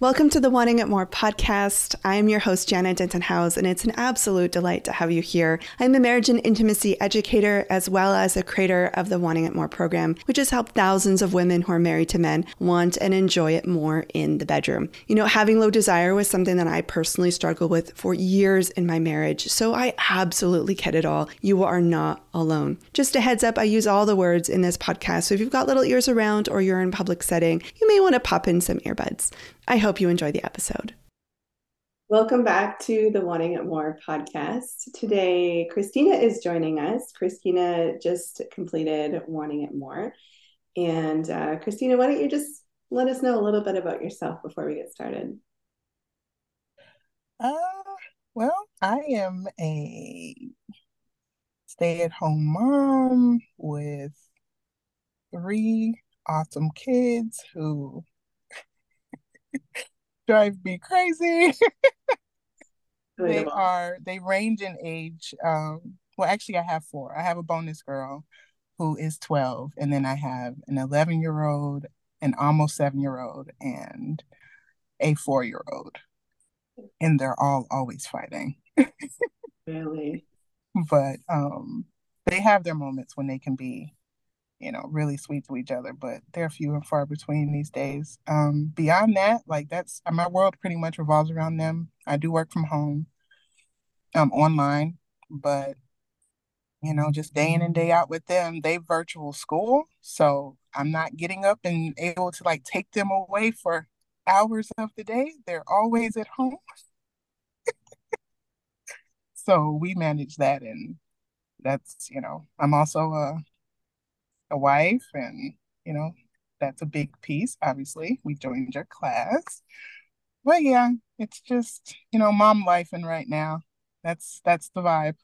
Welcome to the Wanting It More podcast. I'm your host, Janet Denton House, and it's an absolute delight to have you here. I'm a marriage and intimacy educator as well as a creator of the Wanting It More program, which has helped thousands of women who are married to men want and enjoy it more in the bedroom. You know, having low desire was something that I personally struggled with for years in my marriage, so I absolutely get it all. You are not alone. Just a heads up, I use all the words in this podcast, so if you've got little ears around or you're in public setting, you may want to pop in some earbuds. I hope you enjoy the episode. Welcome back to the Wanting It More podcast. Today, Christina is joining us. Christina just completed Wanting It More. And uh, Christina, why don't you just let us know a little bit about yourself before we get started? Uh, well, I am a stay at home mom with three awesome kids who drive me crazy. they are they range in age. Um, well, actually, I have four. I have a bonus girl who is twelve, and then I have an eleven year old, an almost seven year old, and a four year old, and they're all always fighting. really, but um, they have their moments when they can be you know, really sweet to each other, but they're few and far between these days. Um, beyond that, like that's my world pretty much revolves around them. I do work from home, um, online, but you know, just day in and day out with them. They virtual school, so I'm not getting up and able to like take them away for hours of the day. They're always at home. so we manage that and that's you know i'm also a a wife and you know that's a big piece obviously. We joined your class. But yeah it's just you know mom life and right now. That's that's the vibe.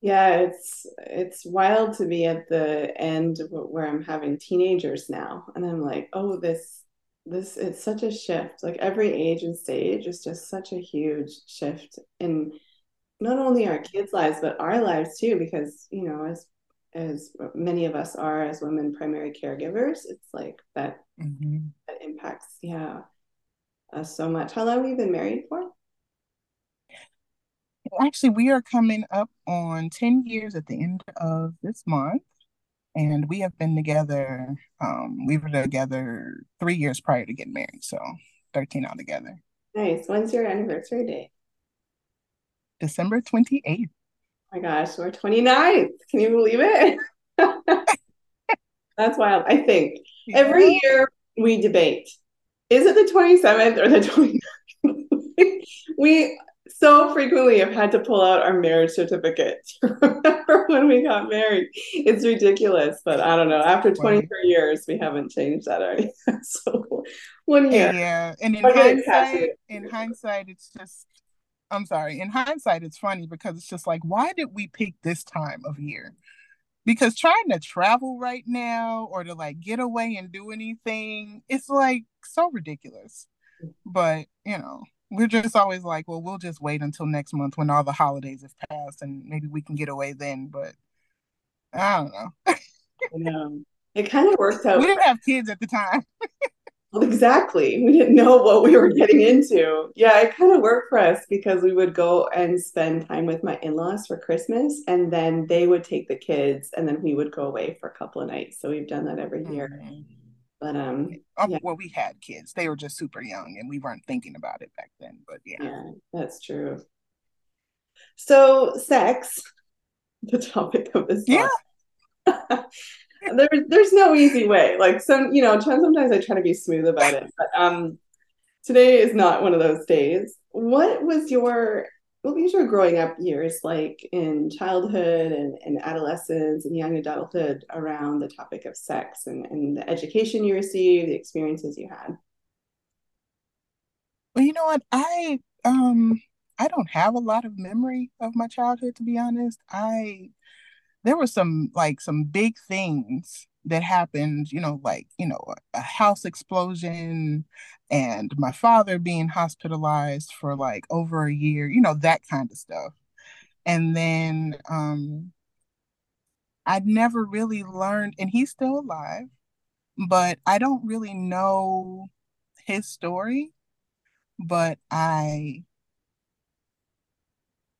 Yeah it's it's wild to be at the end where i'm having teenagers now. And i'm like oh this this it's such a shift. Like every age and stage is just such a huge shift in not only our kids lives but our lives too because you know as as many of us are as women primary caregivers it's like that mm-hmm. that impacts yeah us so much. How long have you been married for? Actually we are coming up on 10 years at the end of this month and we have been together um we were together three years prior to getting married so 13 altogether. Nice. When's your anniversary date? December 28th my gosh, we're 29th. Can you believe it? That's wild. I think every year we debate is it the 27th or the 29th? we so frequently have had to pull out our marriage certificate to remember when we got married. It's ridiculous, but I don't know. After 23 years, we haven't changed that already. so one year. Yeah, and in hindsight, in hindsight, it's just I'm sorry. In hindsight, it's funny because it's just like, why did we pick this time of year? Because trying to travel right now or to like get away and do anything, it's like so ridiculous. But, you know, we're just always like, well, we'll just wait until next month when all the holidays have passed and maybe we can get away then. But I don't know. I know. It kind of worked out. We didn't have kids at the time. exactly. We didn't know what we were getting into. Yeah, it kind of worked for us because we would go and spend time with my in laws for Christmas, and then they would take the kids, and then we would go away for a couple of nights. So we've done that every year. Mm-hmm. But um, oh, yeah. well, we had kids. They were just super young, and we weren't thinking about it back then. But yeah, yeah, that's true. So, sex, the topic of this. Yeah. there's there's no easy way. Like some, you know, sometimes I try to be smooth about it, but um, today is not one of those days. What was your what was your growing up years like in childhood and, and adolescence and young adulthood around the topic of sex and, and the education you received, the experiences you had? Well, you know what? I um I don't have a lot of memory of my childhood to be honest. I there were some like some big things that happened, you know, like, you know, a house explosion and my father being hospitalized for like over a year, you know, that kind of stuff. And then um I'd never really learned and he's still alive, but I don't really know his story, but I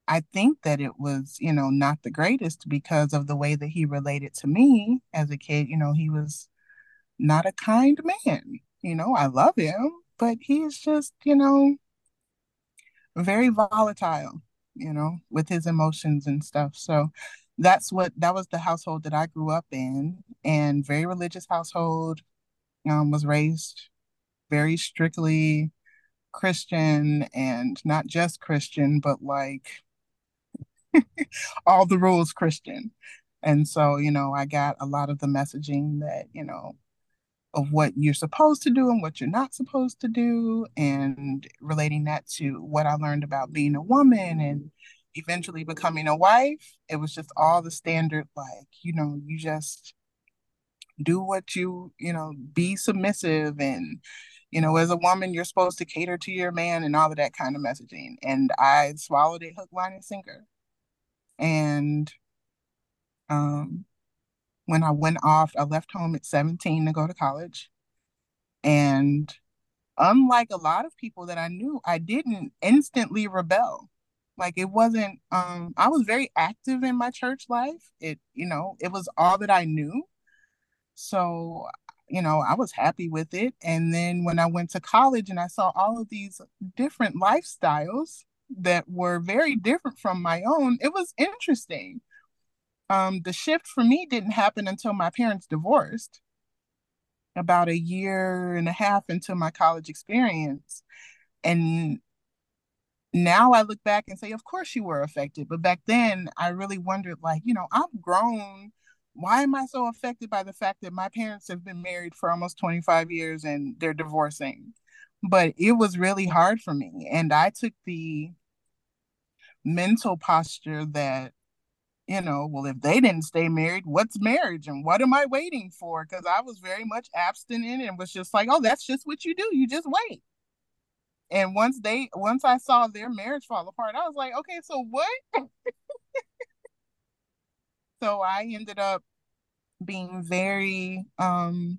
I think that it was, you know, not the greatest because of the way that he related to me as a kid. You know, he was not a kind man. You know, I love him, but he's just, you know, very volatile, you know, with his emotions and stuff. So that's what that was the household that I grew up in and very religious household. Um, was raised very strictly Christian and not just Christian, but like all the rules Christian. And so, you know, I got a lot of the messaging that, you know, of what you're supposed to do and what you're not supposed to do, and relating that to what I learned about being a woman and eventually becoming a wife. It was just all the standard, like, you know, you just do what you, you know, be submissive and, you know, as a woman, you're supposed to cater to your man and all of that kind of messaging. And I swallowed it hook, line, and sinker. And um, when I went off, I left home at 17 to go to college. And unlike a lot of people that I knew, I didn't instantly rebel. Like it wasn't um I was very active in my church life. It, you know, it was all that I knew. So, you know, I was happy with it. And then when I went to college and I saw all of these different lifestyles, that were very different from my own, it was interesting. Um, the shift for me didn't happen until my parents divorced, about a year and a half into my college experience. And now I look back and say, of course you were affected. But back then, I really wondered, like, you know, I'm grown. Why am I so affected by the fact that my parents have been married for almost 25 years and they're divorcing? But it was really hard for me. And I took the mental posture that you know, well, if they didn't stay married, what's marriage and what am I waiting for? Because I was very much abstinent and was just like, oh, that's just what you do. You just wait. And once they, once I saw their marriage fall apart, I was like, okay, so what? so I ended up being very um,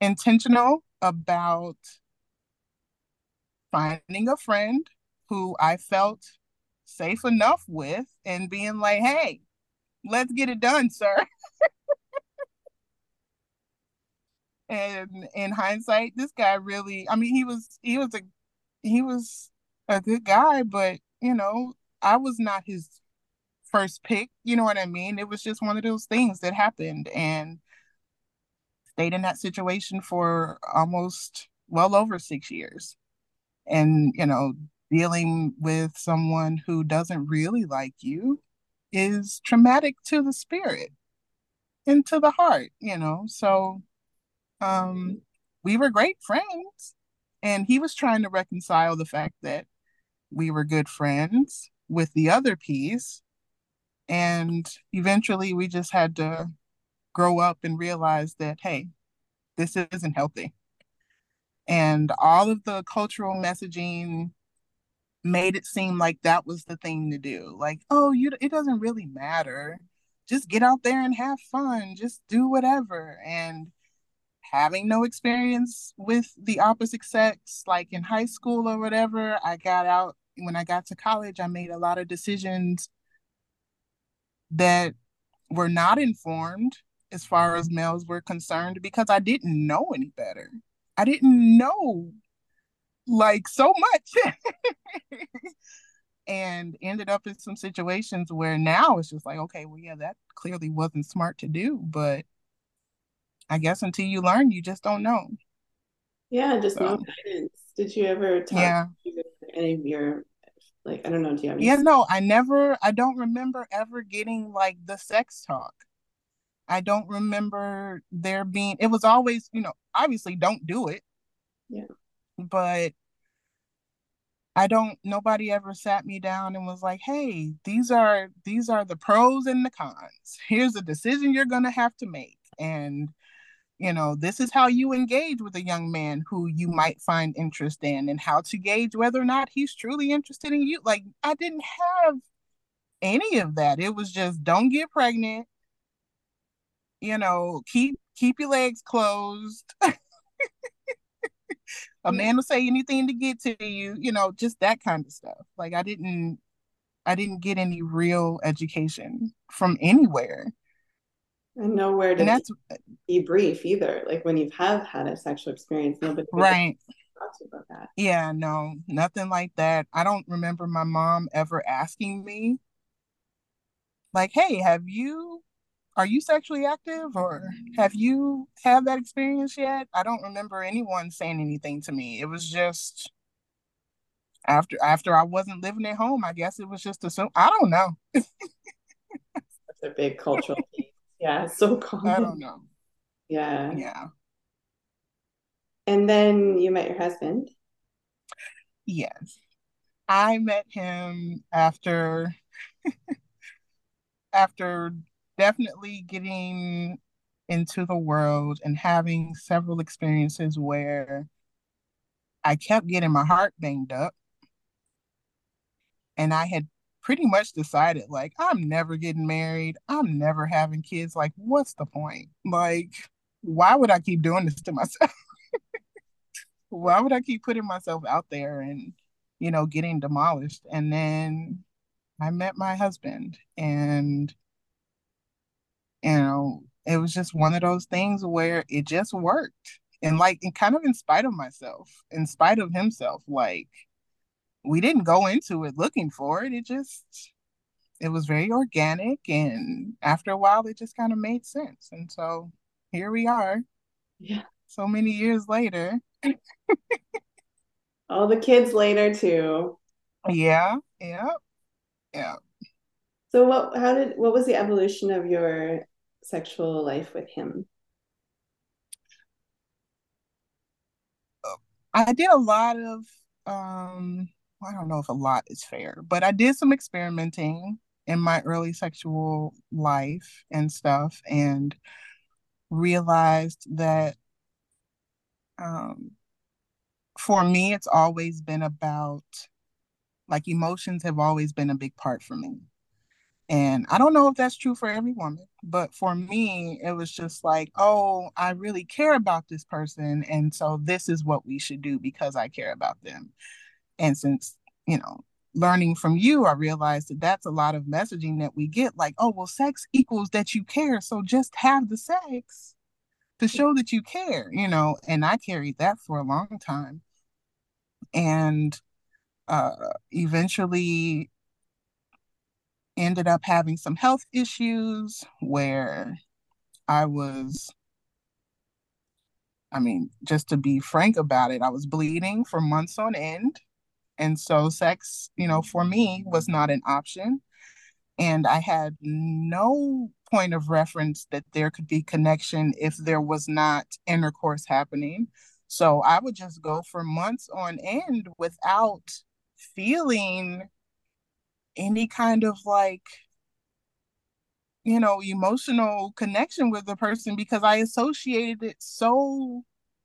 intentional about finding a friend who I felt safe enough with and being like, hey, let's get it done, sir. and in hindsight, this guy really, I mean, he was he was a he was a good guy, but you know, I was not his first pick, you know what I mean? It was just one of those things that happened and stayed in that situation for almost well over six years. And, you know, dealing with someone who doesn't really like you is traumatic to the spirit and to the heart, you know. So um we were great friends and he was trying to reconcile the fact that we were good friends with the other piece and eventually we just had to grow up and realize that hey this isn't healthy and all of the cultural messaging made it seem like that was the thing to do. Like, oh, you it doesn't really matter. Just get out there and have fun. Just do whatever. And having no experience with the opposite sex, like in high school or whatever, I got out when I got to college, I made a lot of decisions that were not informed as far as males were concerned because I didn't know any better. I didn't know like so much. And ended up in some situations where now it's just like okay well yeah that clearly wasn't smart to do but i guess until you learn you just don't know. Yeah just so, no guidance. Did you ever talk yeah. to any of your like i don't know do you have yeah no i never i don't remember ever getting like the sex talk i don't remember there being it was always you know obviously don't do it yeah but I don't nobody ever sat me down and was like, "Hey, these are these are the pros and the cons. Here's a decision you're going to have to make." And you know, this is how you engage with a young man who you might find interest in and how to gauge whether or not he's truly interested in you. Like I didn't have any of that. It was just don't get pregnant. You know, keep keep your legs closed. a mm-hmm. man will say anything to get to you, you know, just that kind of stuff. Like I didn't I didn't get any real education from anywhere. And nowhere to and that's, be brief either. Like when you have had a sexual experience, nobody right talks about that. Yeah, no, nothing like that. I don't remember my mom ever asking me, like, "Hey, have you are you sexually active or have you had that experience yet? I don't remember anyone saying anything to me. It was just after after I wasn't living at home, I guess it was just assumed. I don't know. That's a big cultural piece. Yeah, so common. I don't know. Yeah. Yeah. And then you met your husband? Yes. I met him after after definitely getting into the world and having several experiences where I kept getting my heart banged up. And I had pretty much decided, like, I'm never getting married. I'm never having kids. Like, what's the point? Like, why would I keep doing this to myself? why would I keep putting myself out there and, you know, getting demolished? And then I met my husband and know, it was just one of those things where it just worked. And like, and kind of in spite of myself, in spite of himself, like, we didn't go into it looking for it. It just, it was very organic. And after a while, it just kind of made sense. And so here we are. Yeah. So many years later. All the kids later, too. Yeah. Yeah. Yeah. So what how did what was the evolution of your sexual life with him? I did a lot of um I don't know if a lot is fair, but I did some experimenting in my early sexual life and stuff and realized that um for me it's always been about like emotions have always been a big part for me and I don't know if that's true for every woman, but for me, it was just like, oh, I really care about this person. And so this is what we should do because I care about them. And since, you know, learning from you, I realized that that's a lot of messaging that we get like, oh, well, sex equals that you care. So just have the sex to show that you care, you know. And I carried that for a long time. And uh, eventually ended up having some health issues where I was, I mean, just to be frank about it, I was bleeding for months on end. And so sex, you know, for me was not an option. And I had no point of reference that there could be connection if there was not intercourse happening. So I would just go for months on end without feeling any kind of like you know emotional connection with the person because i associated it so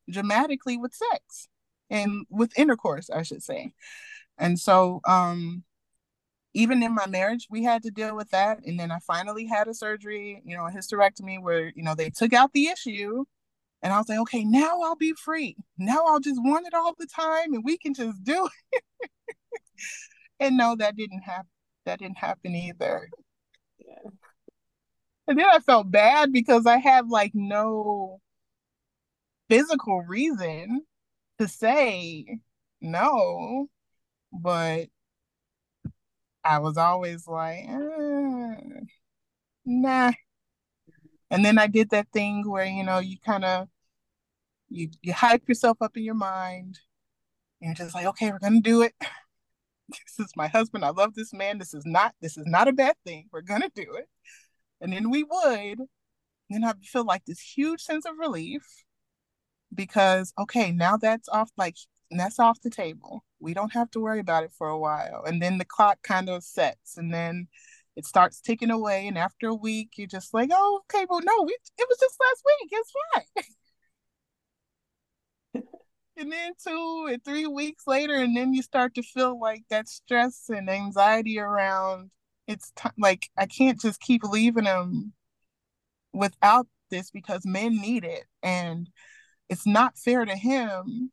dramatically with sex and with intercourse i should say. And so um even in my marriage we had to deal with that. And then i finally had a surgery you know a hysterectomy where you know they took out the issue. And i was like okay now i'll be free. Now i'll just want it all the time and we can just do it. And no that didn't happen that didn't happen either. Yeah. And then I felt bad because I had like no physical reason to say no, but I was always like, eh, nah. And then I did that thing where, you know, you kind of you you hype yourself up in your mind. And you're just like, okay, we're gonna do it this is my husband. I love this man. This is not this is not a bad thing. We're gonna do it. And then we would. Then I feel like this huge sense of relief because okay, now that's off like that's off the table. We don't have to worry about it for a while. And then the clock kind of sets and then it starts ticking away. And after a week, you're just like, oh, okay, well, no, we, it was just last week. It's fine. and then two and three weeks later, and then you start to feel like that stress and anxiety around it's t- like I can't just keep leaving him without this because men need it, and it's not fair to him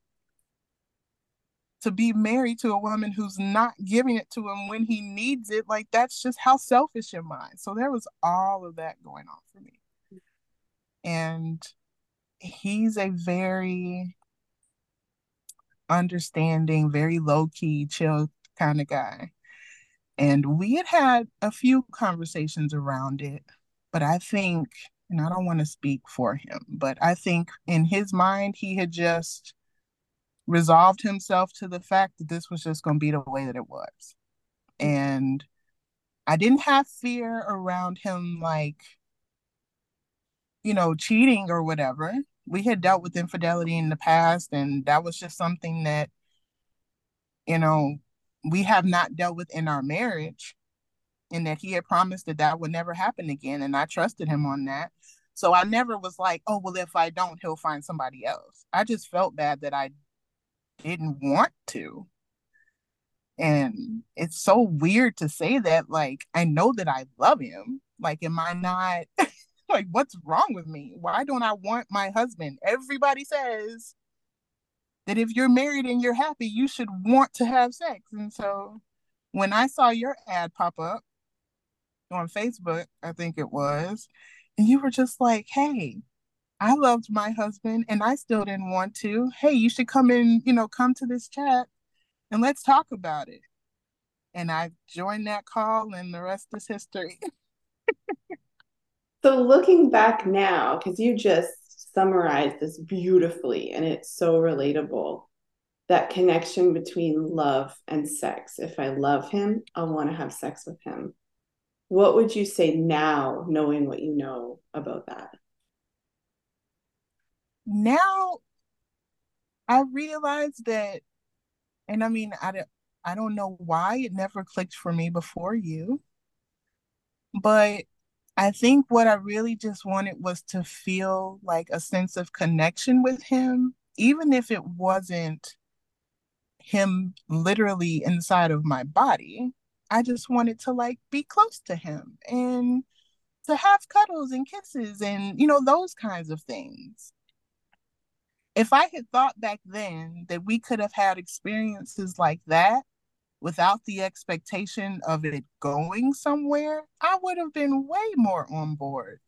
to be married to a woman who's not giving it to him when he needs it. Like that's just how selfish am I? So there was all of that going on for me. And he's a very understanding, very low key, chill kind of guy. And we had had a few conversations around it, but I think, and I don't want to speak for him, but I think in his mind, he had just resolved himself to the fact that this was just going to be the way that it was. And I didn't have fear around him, like, you know, cheating or whatever. We had dealt with infidelity in the past, and that was just something that, you know, we have not dealt with in our marriage. And that he had promised that that would never happen again. And I trusted him on that. So I never was like, oh, well, if I don't, he'll find somebody else. I just felt bad that I didn't want to. And it's so weird to say that. Like, I know that I love him. Like, am I not, like, what's wrong with me? Why don't I want my husband? Everybody says that if you're married and you're happy, you should want to have sex. And so when I saw your ad pop up on Facebook, I think it was, and you were just like, hey, I loved my husband and I still didn't want to. Hey, you should come in, you know, come to this chat and let's talk about it. And I joined that call and the rest is history. so looking back now, because you just summarized this beautifully and it's so relatable. That connection between love and sex. If I love him, I want to have sex with him. What would you say now, knowing what you know about that? now I realize that, and I mean, I don't, I don't know why it never clicked for me before you, but I think what I really just wanted was to feel like a sense of connection with him, even if it wasn't him literally inside of my body. I just wanted to like be close to him and to have cuddles and kisses and, you know, those kinds of things if I had thought back then that we could have had experiences like that without the expectation of it going somewhere, I would have been way more on board.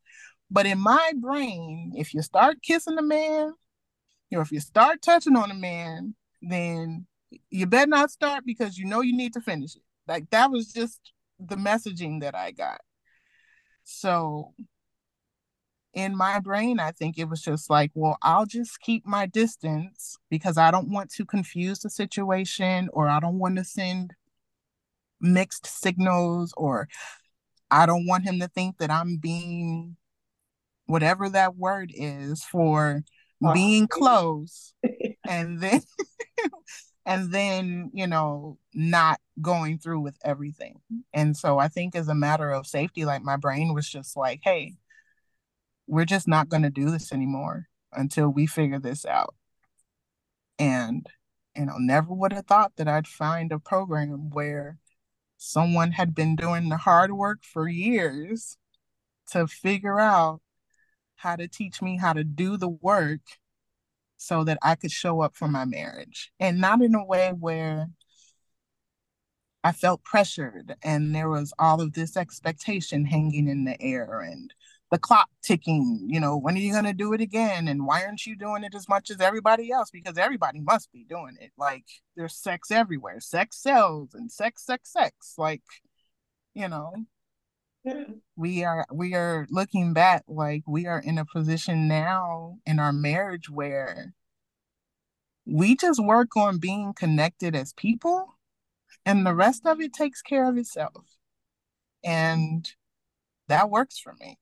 But in my brain, if you start kissing a man, know, if you start touching on a man, then you better not start because you know you need to finish it. Like that was just the messaging that I got. So in my brain, I think it was just like, well, I'll just keep my distance because I don't want to confuse the situation or I don't want to send mixed signals or I don't want him to think that I'm being whatever that word is for oh. being close and then and then you know not going through with everything and so i think as a matter of safety like my brain was just like hey we're just not going to do this anymore until we figure this out. And, you know, never would have thought that I'd find a program where someone had been doing the hard work for years to figure out how to teach me how to do the work so that I could show up for my marriage and not in a way where I felt pressured and there was all of this expectation hanging in the air and the clock ticking you know when are you going to do it again? And why aren't you doing it as much as everybody else? Because everybody must be doing it. Like there's sex everywhere. Sex sells and sex sex sex. Like you know yeah. we are we are looking back like we are in a position now in our marriage where we just work on being connected as people and the rest of it takes care of itself. And that works for me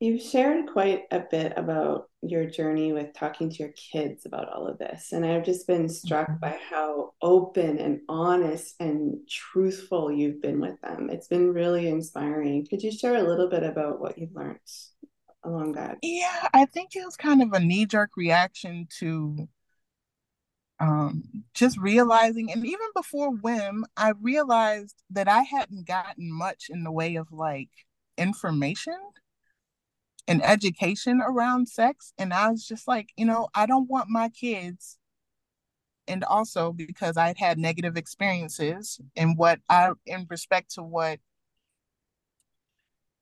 You've shared quite a bit about your journey with talking to your kids about all of this. And I've just been struck mm-hmm. by how open and honest and truthful you've been with them. It's been really inspiring. Could you share a little bit about what you've learned along that? Yeah, I think it was kind of a knee jerk reaction to um, just realizing, and even before WIM, I realized that I hadn't gotten much in the way of like information an education around sex. And I was just like, you know, I don't want my kids and also because I'd had negative experiences in what I in respect to what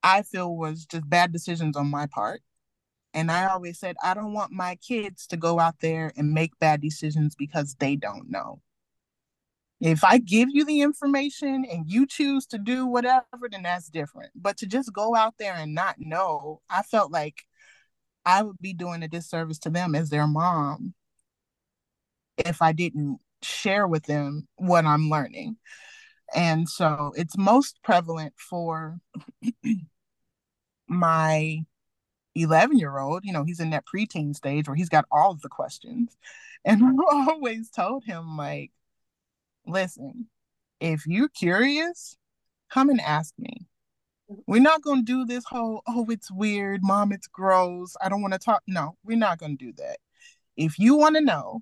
I feel was just bad decisions on my part. And I always said, I don't want my kids to go out there and make bad decisions because they don't know. If I give you the information and you choose to do whatever, then that's different. But to just go out there and not know, I felt like I would be doing a disservice to them as their mom if I didn't share with them what I'm learning. And so it's most prevalent for my 11 year old. You know, he's in that preteen stage where he's got all of the questions. And I always told him, like, listen, if you're curious, come and ask me. We're not going to do this whole, oh, it's weird, mom, it's gross. I don't want to talk. No, we're not going to do that. If you want to know,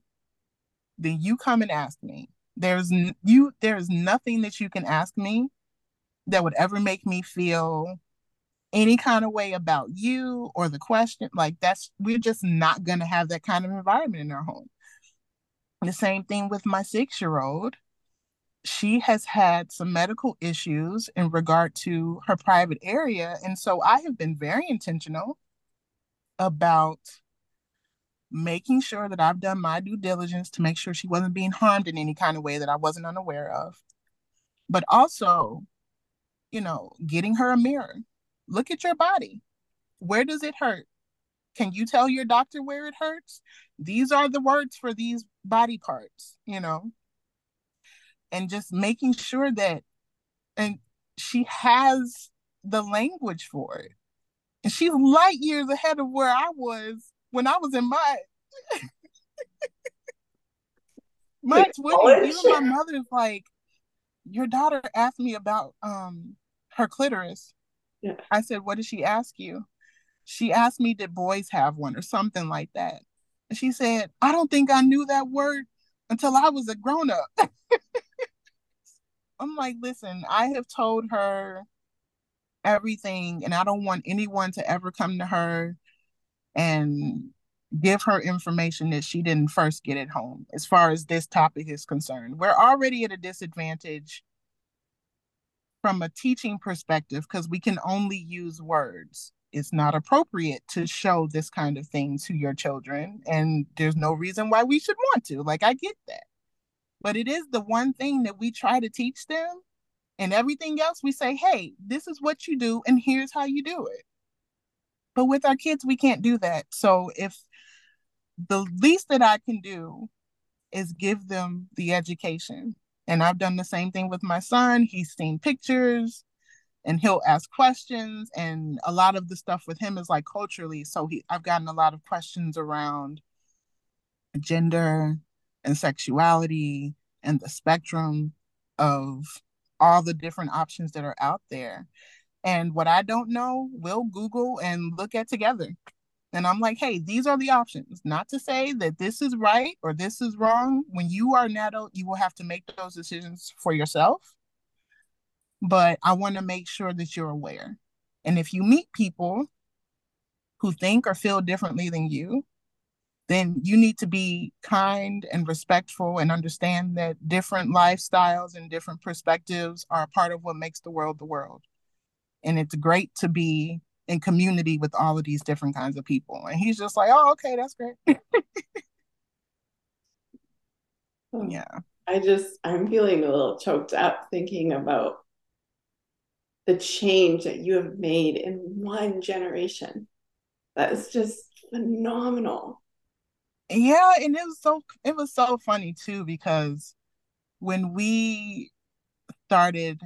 then you come and ask me. There's you there's nothing that you can ask me that would ever make me feel any kind of way about you or the question. Like that's we're just not going to have that kind of environment in our home. The same thing with my 6-year-old. She has had some medical issues in regard to her private area and so I have been very intentional about making sure that I've done my due diligence to make sure she wasn't being harmed in any kind of way that I wasn't unaware of. But also, you know, getting her a mirror. Look at your body. Where does it hurt? Can you tell your doctor where it hurts? These are the words for these body parts, you know? And just making sure that, and she has the language for it. And she's light years ahead of where I was when I was in my my twenties, even my mother's like, your daughter asked me about um her clitoris. Yeah. I said, what did she ask you? She asked me, did boys have one or something like that? And she said, I don't think I knew that word until I was a grown up. I'm like, listen, I have told her everything, and I don't want anyone to ever come to her and give her information that she didn't first get at home as far as this topic is concerned. We're already at a disadvantage from a teaching perspective because we can only use words. It's not appropriate to show this kind of thing to your children, and there's no reason why we should want to. Like, I get that. But it is the one thing that we try to teach them, and everything else we say, hey, this is what you do, and here's how you do it. But with our kids, we can't do that. So if the least that I can do is give them the education. And I've done the same thing with my son. He's seen pictures and he'll ask questions. And a lot of the stuff with him is like culturally. So he I've gotten a lot of questions around gender and sexuality and the spectrum of all the different options that are out there. And what I don't know, we'll Google and look at together. And I'm like, hey, these are the options. Not to say that this is right or this is wrong. When you are an adult, you will have to make those decisions for yourself. But I want to make sure that you're aware. And if you meet people who think or feel differently than you, then you need to be kind and respectful and understand that different lifestyles and different perspectives are a part of what makes the world the world and it's great to be in community with all of these different kinds of people. And he's just like, oh, okay, that's great. yeah. Hmm. I just, I'm feeling a little choked up thinking about the change that you have made in one generation. That is just phenomenal. Yeah, and it was so it was so funny too because when we started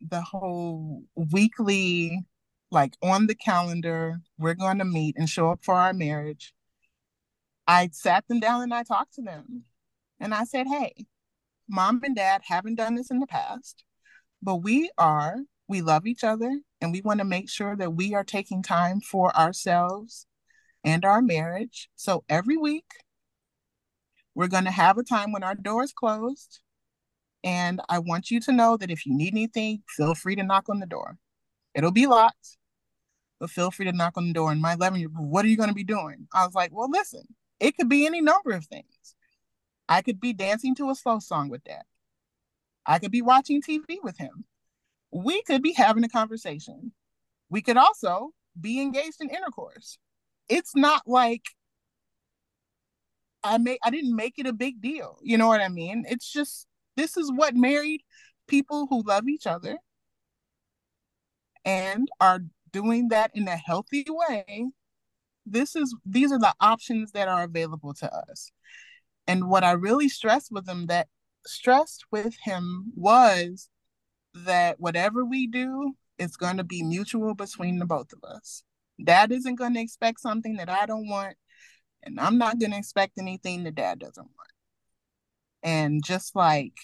the whole weekly, like on the calendar, we're going to meet and show up for our marriage. I sat them down and I talked to them. And I said, hey, mom and dad haven't done this in the past, but we are, we love each other, and we want to make sure that we are taking time for ourselves and our marriage. So every week, we're going to have a time when our door is closed and I want you to know that if you need anything, feel free to knock on the door. It'll be locked, but feel free to knock on the door. And my 11 year old, what are you going to be doing? I was like, well, listen, it could be any number of things. I could be dancing to a slow song with dad. I could be watching TV with him. We could be having a conversation. We could also be engaged in intercourse. It's not like I made I didn't make it a big deal. You know what I mean? It's just this is what married people who love each other and are doing that in a healthy way. This is these are the options that are available to us. And what I really stressed with him that stressed with him was that whatever we do is going to be mutual between the both of us. Dad isn't going to expect something that I don't want, and I'm not going to expect anything that dad doesn't want. And just like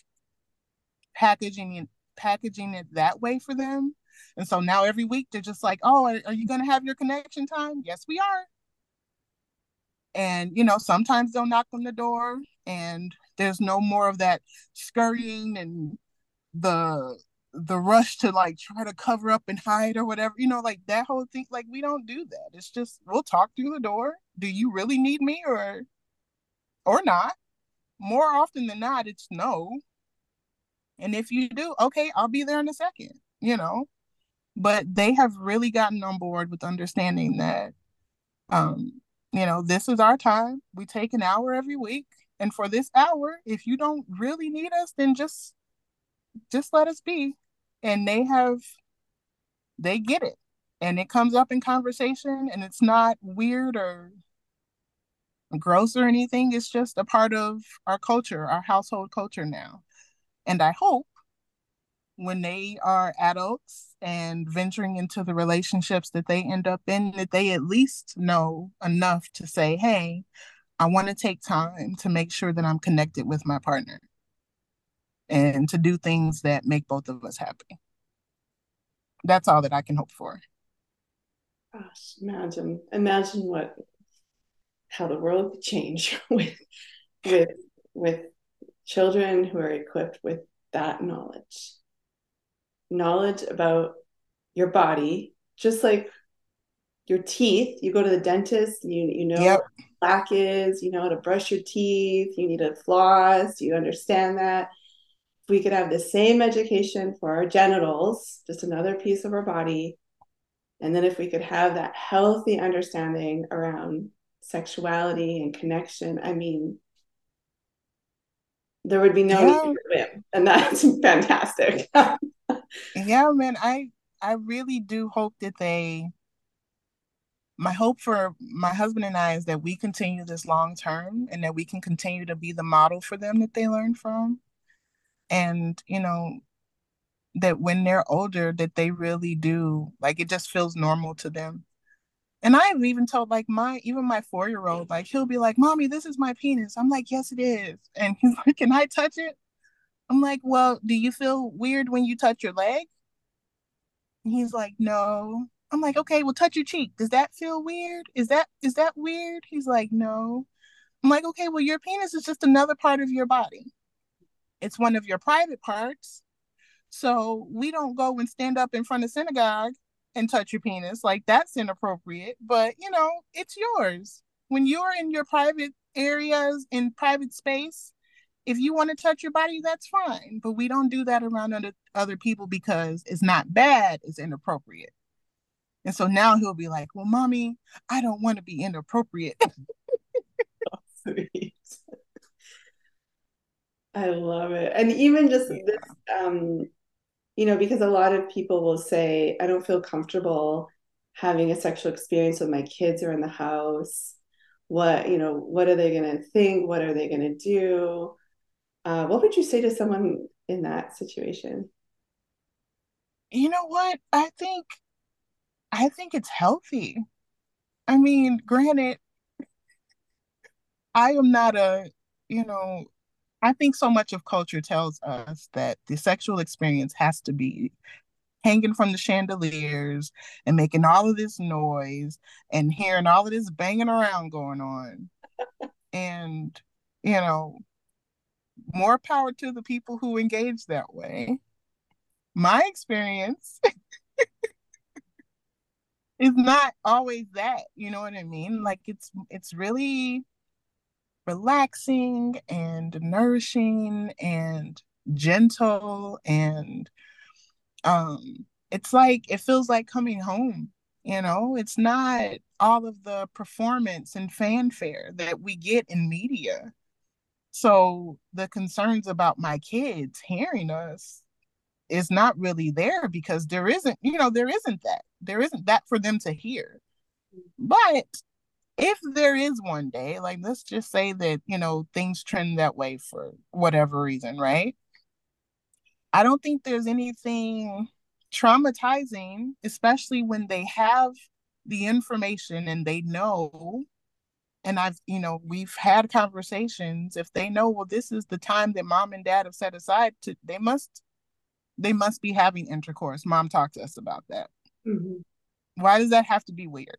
packaging it, packaging it that way for them. And so now every week they're just like, oh, are, are you going to have your connection time? Yes, we are. And, you know, sometimes they'll knock on the door and there's no more of that scurrying and the the rush to like try to cover up and hide or whatever you know like that whole thing like we don't do that. It's just we'll talk through the door. Do you really need me or or not? More often than not it's no. And if you do okay i'll be there in a second you know? But they have really gotten on board with understanding that um you know this is our time. We take an hour every week. And for this hour if you don't really need us then just just let us be. And they have they get it. And it comes up in conversation and it's not weird or gross or anything. It's just a part of our culture our household culture now. And i hope when they are adults and venturing into the relationships that they end up in that they at least know enough to say hey i want to take time to make sure that i'm connected with my partner and to do things that make both of us happy. That's all that I can hope for. Gosh, imagine, imagine what, how the world could change with, with, with children who are equipped with that knowledge, knowledge about your body, just like your teeth. You go to the dentist, you you know yep. plaque is, you know how to brush your teeth, you need to floss, you understand that we could have the same education for our genitals, just another piece of our body. And then if we could have that healthy understanding around sexuality and connection, I mean, there would be no yeah. and that's fantastic. yeah, man, I I really do hope that they my hope for my husband and I is that we continue this long term and that we can continue to be the model for them that they learn from and you know that when they're older that they really do like it just feels normal to them. And i've even told like my even my four year old like he'll be like mommy this is my penis. I'm like yes it is. And he's like can i touch it? I'm like well do you feel weird when you touch your leg? And he's like no. I'm like okay well touch your cheek. Does that feel weird? Is that is that weird? He's like no. I'm like okay well your penis is just another part of your body it's one of your private parts. So we don't go and stand up in front of synagogue and touch your penis. Like that's inappropriate. But you know, it's yours. When you're in your private areas in private space, if you want to touch your body, that's fine. But we don't do that around other, other people because it's not bad, it's inappropriate. And so now he'll be like, Well, mommy, I don't want to be inappropriate. Oh, I love it. And even just yeah. this, um, you know, because a lot of people will say, I don't feel comfortable having a sexual experience when my kids are in the house. What, you know, what are they going to think? What are they going to do? Uh, what would you say to someone in that situation? You know what? I think, I think it's healthy. I mean, granted, I am not a, you know, I think so much of culture tells us that the sexual experience has to be hanging from the chandeliers and making all of this noise and hearing all of this banging around going on. and, you know, more power to the people who engage that way. My experience is not always that, you know what I mean? Like it's it's really relaxing and nourishing and gentle and um it's like it feels like coming home you know? It's not all of the performance and fanfare that we get in media. So the concerns about my kids hearing us is not really there because there isn't you know there isn't that. There isn't that for them to hear. But if there is one day like let's just say that you know things trend that way for whatever reason right i don't think there's anything traumatizing especially when they have the information and they know and I've, you know, we've had conversations. If they know, well, this is the time that mom and dad have set aside to, they must they must be having intercourse. Mom talked to us about that. Mm-hmm. Why does that have to be weird?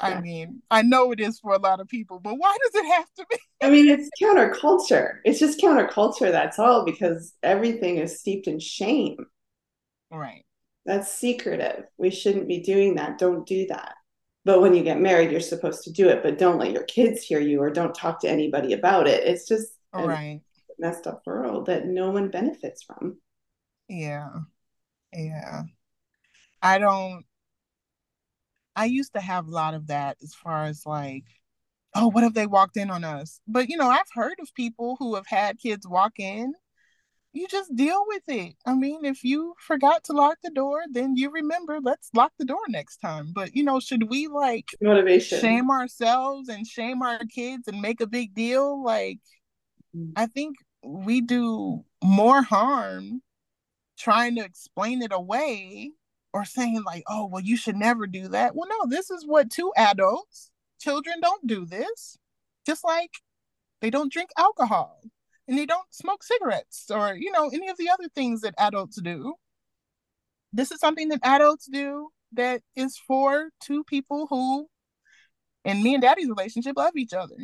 I mean, I know it is for a lot of people, but why does it have to be? I mean, it's counterculture. It's just counterculture, that's all, because everything is steeped in shame. Right. That's secretive. We shouldn't be doing that. Don't do that. But when you get married, you're supposed to do it, but don't let your kids hear you or don't talk to anybody about it. It's just right. a messed up world that no one benefits from. Yeah. Yeah. I don't I used to have a lot of that as far as like, oh, what if they walked in on us? But you know, I've heard of people who have had kids walk in. You just deal with it. I mean, if you forgot to lock the door, then you remember, let's lock the door next time. But you know, should we like motivation shame ourselves and shame our kids and make a big deal? Like, mm-hmm. I think we do more harm trying to explain it away or saying like oh well you should never do that well no this is what two adults children don't do this just like they don't drink alcohol and they don't smoke cigarettes or you know any of the other things that adults do this is something that adults do that is for two people who in me and daddy's relationship love each other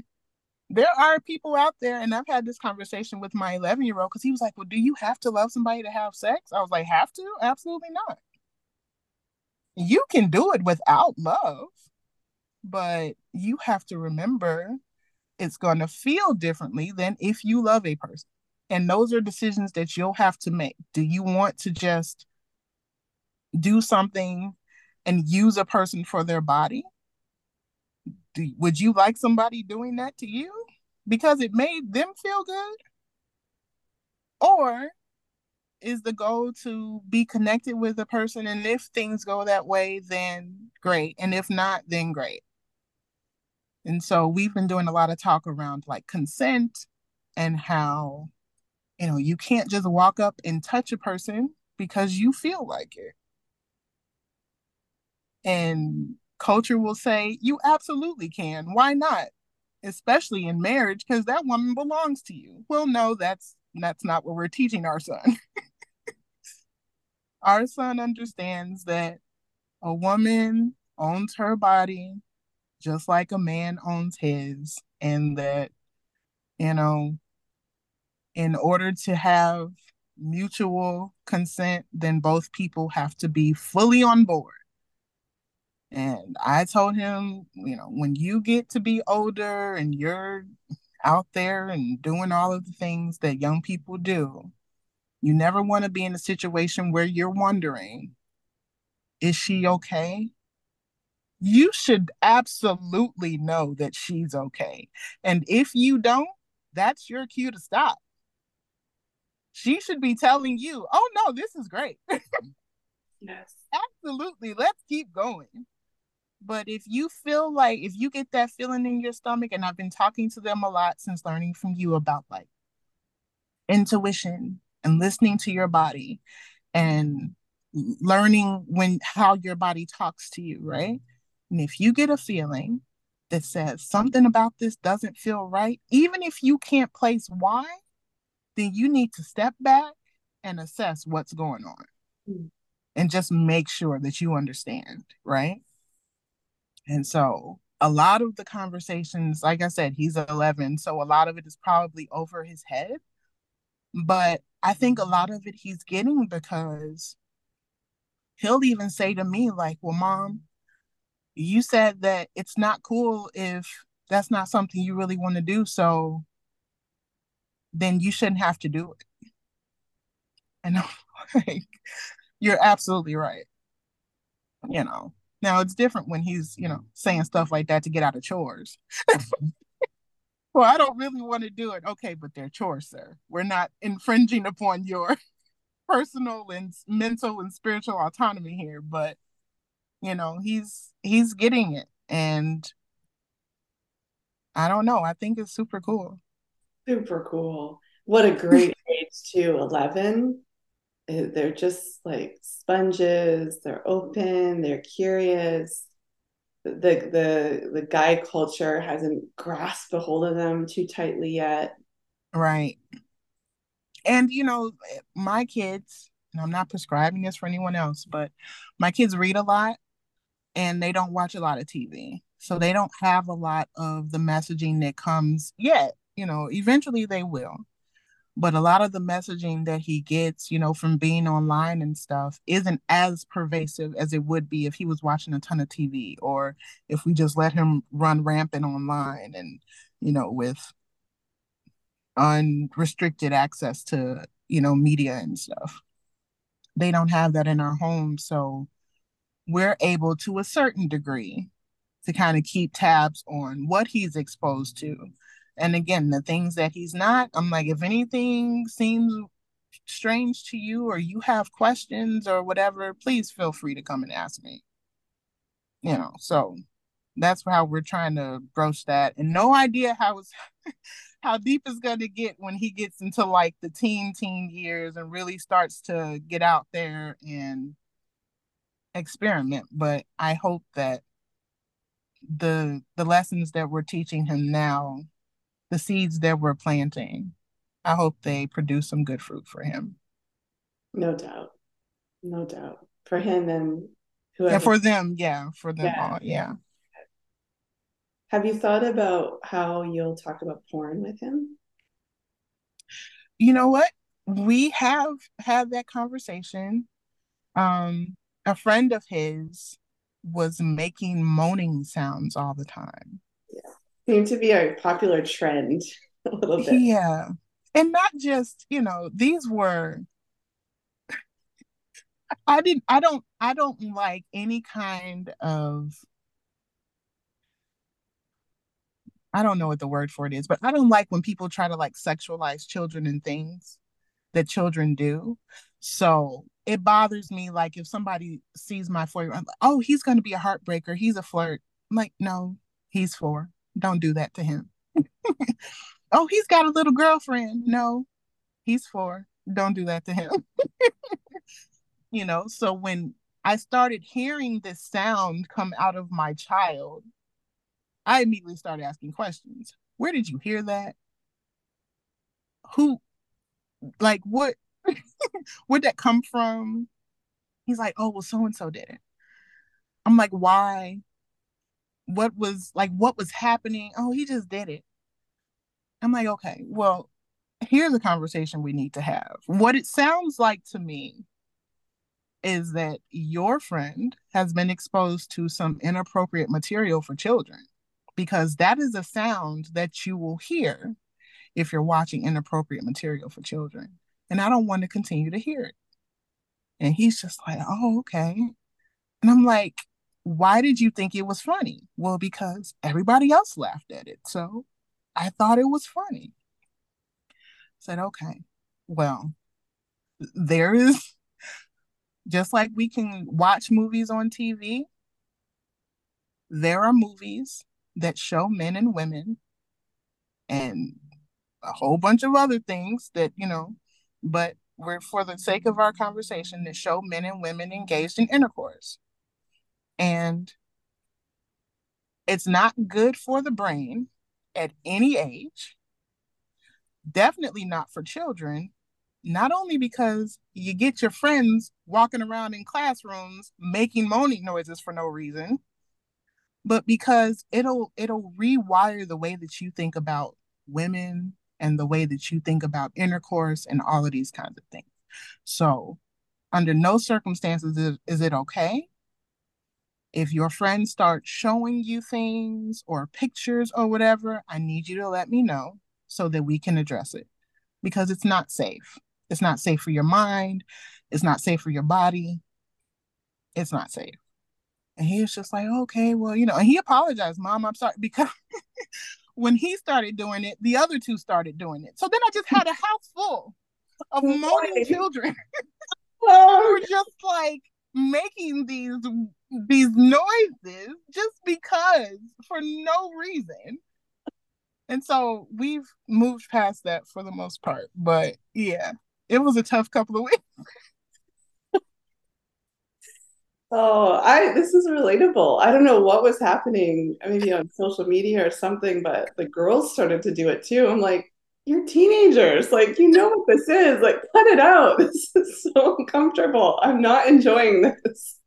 there are people out there, and I've had this conversation with my 11 year old because he was like, Well, do you have to love somebody to have sex? I was like, Have to? Absolutely not. You can do it without love, but you have to remember it's going to feel differently than if you love a person. And those are decisions that you'll have to make. Do you want to just do something and use a person for their body? do, would you like somebody doing that to you because it made them feel good? Or is the goal to be connected with the person and if things go that way then great and if not then great and so we've been doing a lot of talk around like consent and how you know you can't just walk up and touch a person because you feel like it and culture will say you absolutely can. Why not? Especially in marriage, because that woman belongs to you. Well, no, that's that's not what we're teaching our son. our son understands that a woman owns her body just like a man owns his, and that, you know, in order to have mutual consent, then both people have to be fully on board. And I told him, you know, when you get to be older and you're out there and doing all of the things that young people do, you never want to be in a situation where you're wondering, is she okay? You should absolutely know that she's okay. And if you don't, that's your cue to stop. She should be telling you, oh no, this is great. yes. Absolutely. Let's keep going. But if you feel like if you get that feeling in your stomach, and I've been talking to them a lot since learning from you about like intuition and listening to your body and learning when how your body talks to you, right? And if you get a feeling that says something about this doesn't feel right, even if you can't place why, then you need to step back and assess what's going on mm. and just make sure that you understand, right? And so a lot of the conversations, like I said, he's 11, so a lot of it is probably over his head. But I think a lot of it he's getting because he'll even say to me, like, well, mom, you said that it's not cool if that's not something you really want to do. So then you shouldn't have to do it. And I'm like, you're absolutely right. You know, now it's different when he's, you know, saying stuff like that to get out of chores. Mm-hmm. well, I don't really want to do it. Okay, but they're chores, sir. We're not infringing upon your personal and mental and spiritual autonomy here, but you know, he's he's getting it and I don't know. I think it's super cool. Super cool. What a great age too, 11. They're just like sponges. They're open, they're curious. The the the guy culture hasn't grasped a hold of them too tightly yet. Right. And you know, my kids, and I'm not prescribing this for anyone else, but my kids read a lot and they don't watch a lot of TV. So they don't have a lot of the messaging that comes yet. You know, eventually they will. But a lot of the messaging that he gets, you know, from being online and stuff isn't as pervasive as it would be if he was watching a ton of TV or if we just let him run rampant online and, you know, with unrestricted access to, you know, media and stuff. They don't have that in our home. So we're able to a certain degree to kind of keep tabs on what he's exposed to. And again, the things that he's not, I'm like, if anything seems strange to you or you have questions or whatever, please feel free to come and ask me. You know, so that's how we're trying to broach that. And no idea how it's how deep it's gonna get when he gets into like the teen teen years and really starts to get out there and experiment. But I hope that the the lessons that we're teaching him now, the seeds that we're planting, I hope they produce some good fruit for him. No doubt. No doubt. For him and whoever. Yeah, for them, yeah. For them yeah. all, yeah. Have you thought about how you'll talk about porn with him? You know what? We have had that conversation. Um, a friend of his was making moaning sounds all the time. Seemed to be a popular trend a little bit. Yeah. And not just, you know, these were I didn't I don't I don't like any kind of I don't know what the word for it is, but I don't like when people try to like sexualize children and things that children do. So it bothers me like if somebody sees my four year old, oh, he's going to be a heartbreaker. He's a flirt. I'm like, no, he's four. Don't do that to him. oh, he's got a little girlfriend. No, he's four. Don't do that to him. you know, so when I started hearing this sound come out of my child, I immediately started asking questions. Where did you hear that? Who, like, what? Where'd that come from? He's like, oh, well, so and so did it. I'm like, why? What was like, what was happening? Oh, he just did it. I'm like, okay, well, here's a conversation we need to have. What it sounds like to me is that your friend has been exposed to some inappropriate material for children because that is a sound that you will hear if you're watching inappropriate material for children and I don't want to continue to hear it. And he's just like, oh, okay. And I'm like, why did you think it was funny? Well, because everybody else laughed at it. So I thought it was funny. I said, okay, well, there is just like we can watch movies on TV, there are movies that show men and women and a whole bunch of other things that, you know, but we're for the sake of our conversation to show men and women engaged in intercourse. And it's not good for the brain at any age. Definitely not for children, not only because you get your friends walking around in classrooms making moaning noises for no reason, but because it'll it'll rewire the way that you think about women and the way that you think about intercourse and all of these kinds of things. So, under no circumstances is, is it okay. If your friends start showing you things or pictures or whatever, I need you to let me know so that we can address it because it's not safe. It's not safe for your mind. It's not safe for your body. It's not safe. And he was just like, okay, well, you know, and he apologized, Mom, I'm sorry, because when he started doing it, the other two started doing it. So then I just had a house full of moaning children oh, who were just like making these these noises just because for no reason. And so we've moved past that for the most part. But yeah, it was a tough couple of weeks. Oh, I this is relatable. I don't know what was happening, maybe on social media or something, but the girls started to do it too. I'm like, you're teenagers, like you know what this is. Like, cut it out. This is so uncomfortable. I'm not enjoying this.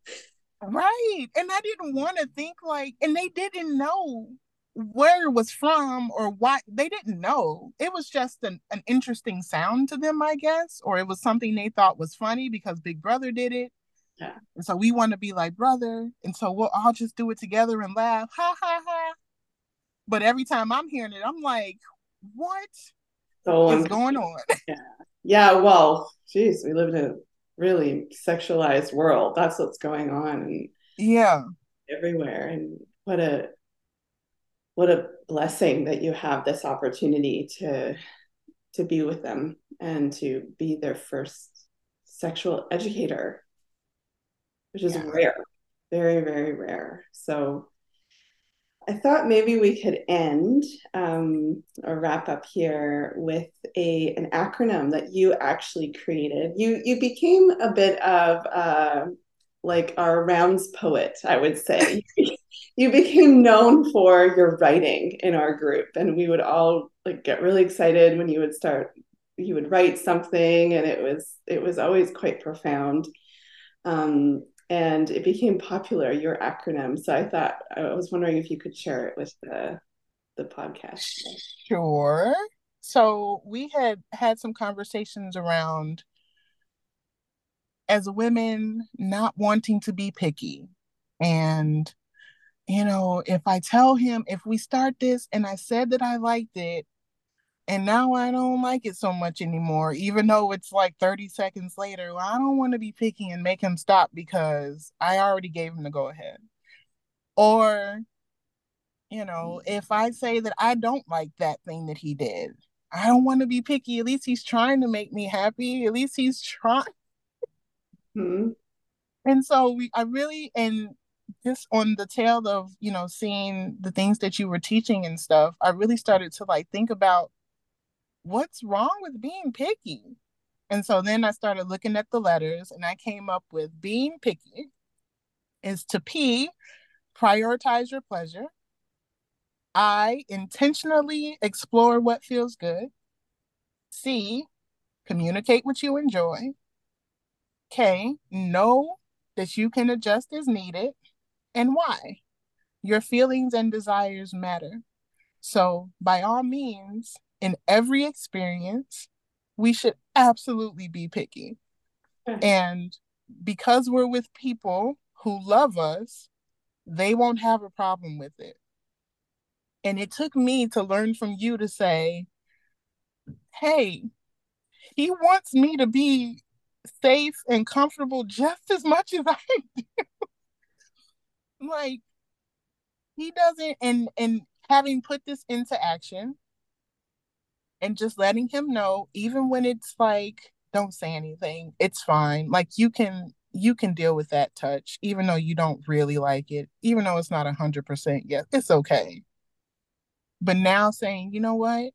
Right. And I didn't want to think like, and they didn't know where it was from or why they didn't know. It was just an, an interesting sound to them, I guess, or it was something they thought was funny because Big Brother did it yeah. And so we want to be like brother. And so we'll all just do it together and laugh. Ha ha ha. But every time I'm hearing it, I'm like, what so is going on? Yeah. Yeah. Well, geez, we live in a really sexualized world. That's what's going on. And yeah. Everywhere. And what a what a blessing that you have this opportunity to to be with them and to be their first sexual educator which is yeah. rare, very, very rare. So I thought maybe we could end um, or wrap up here with a an acronym that you actually created. You you became a bit of uh, like our rounds poet, I would say. you became known for your writing in our group, and we would all like get really excited when you would start. You would write something, and it was it was always quite profound. Um, and it became popular your acronym. So i thought i was wondering if you could share it with the the podcast. Sure. So we had had some conversations around as women not wanting to be picky. And you know if i tell him if we start this and i said that i liked it and now I don't like it so much anymore, even though it's like 30 seconds later. Well, I don't want to be picky and make him stop because I already gave him the go ahead. Or, you know, if I say that I don't like that thing that he did, I don't want to be picky. At least he's trying to make me happy. At least he's trying. Mm-hmm. And so we, I really, and just on the tail of, you know, seeing the things that you were teaching and stuff, I really started to like think about what's wrong with being picky? And so then I started looking at the letters and I came up with being picky is to P, prioritize your pleasure. I, intentionally explore what feels good. C, communicate what you enjoy. K, know that you can adjust as needed. And why? Your feelings and desires matter. So, by all means, in every experience, we should absolutely be picky. Mm-hmm. And because we're with people who love us, they won't have a problem with it. And it took me to learn from you to say, hey, he wants me to be safe and comfortable just as much as I do. like he doesn't and and having put this into action and just letting him know even when it's like don't say anything it's fine. Like you can you can deal with that touch even though you don't really like it even though it's not a 100% yet it's okay. But now saying you know what?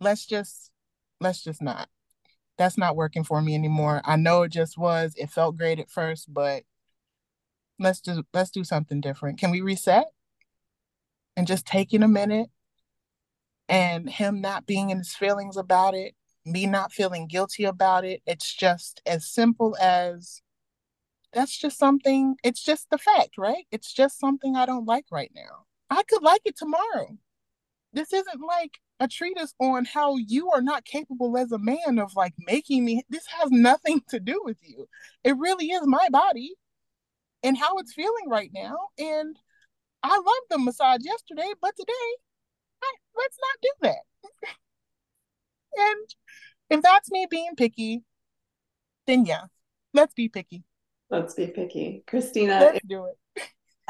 Let's just let's just not. That's not working for me anymore. I know it just was it felt great at first but let's just let's do something different. Can we reset? And just taking a minute and him not being in his feelings about it, me not feeling guilty about it. It's just as simple as that's just something, it's just the fact, right? It's just something I don't like right now. I could like it tomorrow. This isn't like a treatise on how you are not capable as a man of like making me this has nothing to do with you. It really is my body. and how it's feeling right now. And I loved the massage yesterday, but today, let's not do that. and if that's me being picky, then yeah, let's be picky. Let's be picky. Christina, let's do it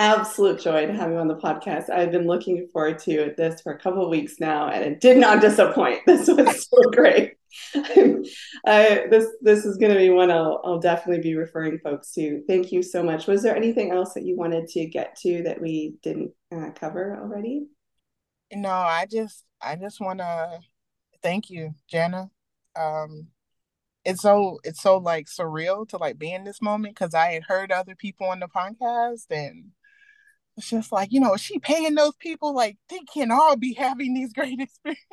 absolute joy to have you on the podcast. I've been looking forward to this for a couple of weeks now, and it did not disappoint. This was so great. I, this this is going to be one I'll, I'll definitely be referring folks to. Thank you so much. Was there anything else that you wanted to get to that we didn't uh, cover already? No, I just I just want to thank you, Jana. Um, it's so it's so like surreal to like be in this moment because I had heard other people on the podcast and it's just like, you know, she paying those people like they can all be having these great experiences.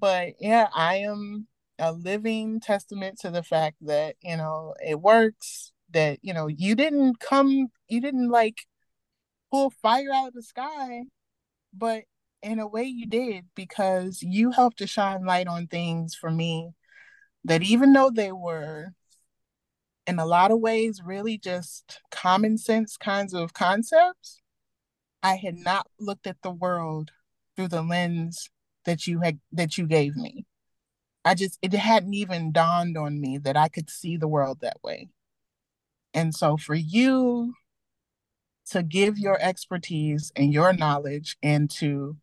but yeah, I am a living testament to the fact that, you know, it works, that, you know, you didn't come, you didn't like pull fire out of the sky, but in a way you did because you helped to shine light on things for me that even though they were in a lot of ways really just common sense kinds of concepts, I had not looked at the world through the lens that you had that you gave me. I just it hadn't even dawned on me that I could see the world that way. And so for you to give your expertise and your knowledge and to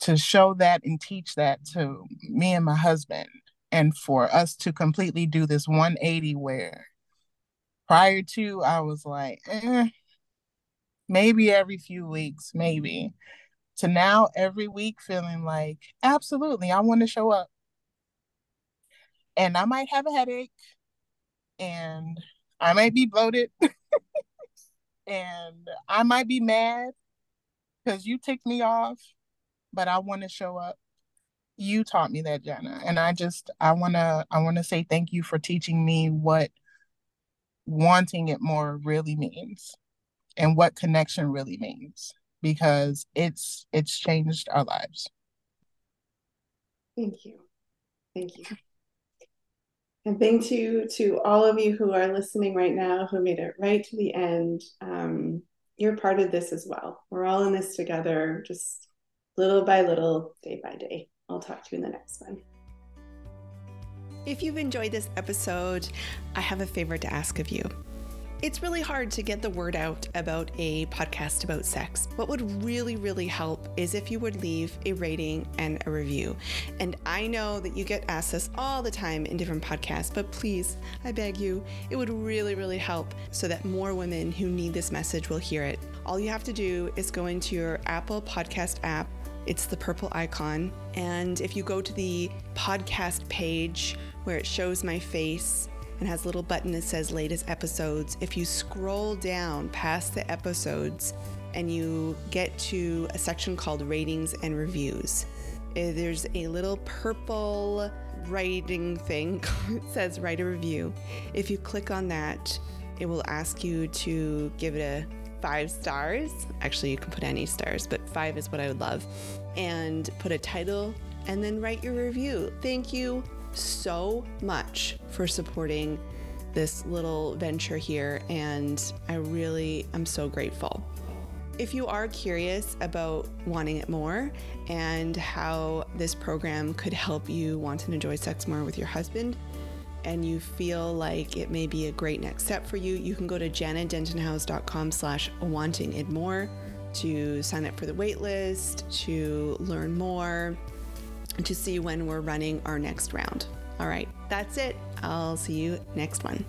to show that and teach that to me and my husband. And for us to completely do this 180 where prior to I was like, eh, maybe every few weeks, maybe, to now every week feeling like, absolutely, I want to show up. And I might have a headache and I might be bloated and I might be mad because you ticked me off, but I want to show up. You taught me that Jana and i just i want to i want to say thank you for teaching me what wanting it more really means and what connection really means because it's it's changed our lives. Thank you. Thank you and thank you to all of you who are listening right now who made it right to the end um, you're part of this as well we're all in this together just little by little day by day I'll talk to you in the next one. If you've enjoyed this episode, I have a favor to ask of you. It's really hard to get the word out about a podcast about sex. What would really, really help is if you would leave a rating and a review. And I know that you get asked this all the time in different podcasts, but please, I beg you, it would really, really help so that more women who need this message will hear it. All you have to do is go into your Apple Podcast app it's the purple icon. And if you go to the podcast page where it shows my face and has a little button that says latest episodes, if you scroll down past the episodes and you get to a section called ratings and reviews, eh, there's a little purple writing thing. it says write a review. If you click on that, it will ask you to give it a five stars. Actually, you can put any stars, but five is what I would love. And put a title and then write your review. Thank you so much for supporting this little venture here. And I really am so grateful. If you are curious about wanting it more and how this program could help you want and enjoy sex more with your husband, and you feel like it may be a great next step for you, you can go to janadentonhouse.com slash wanting it more to sign up for the waitlist, to learn more, to see when we're running our next round. All right, that's it. I'll see you next one.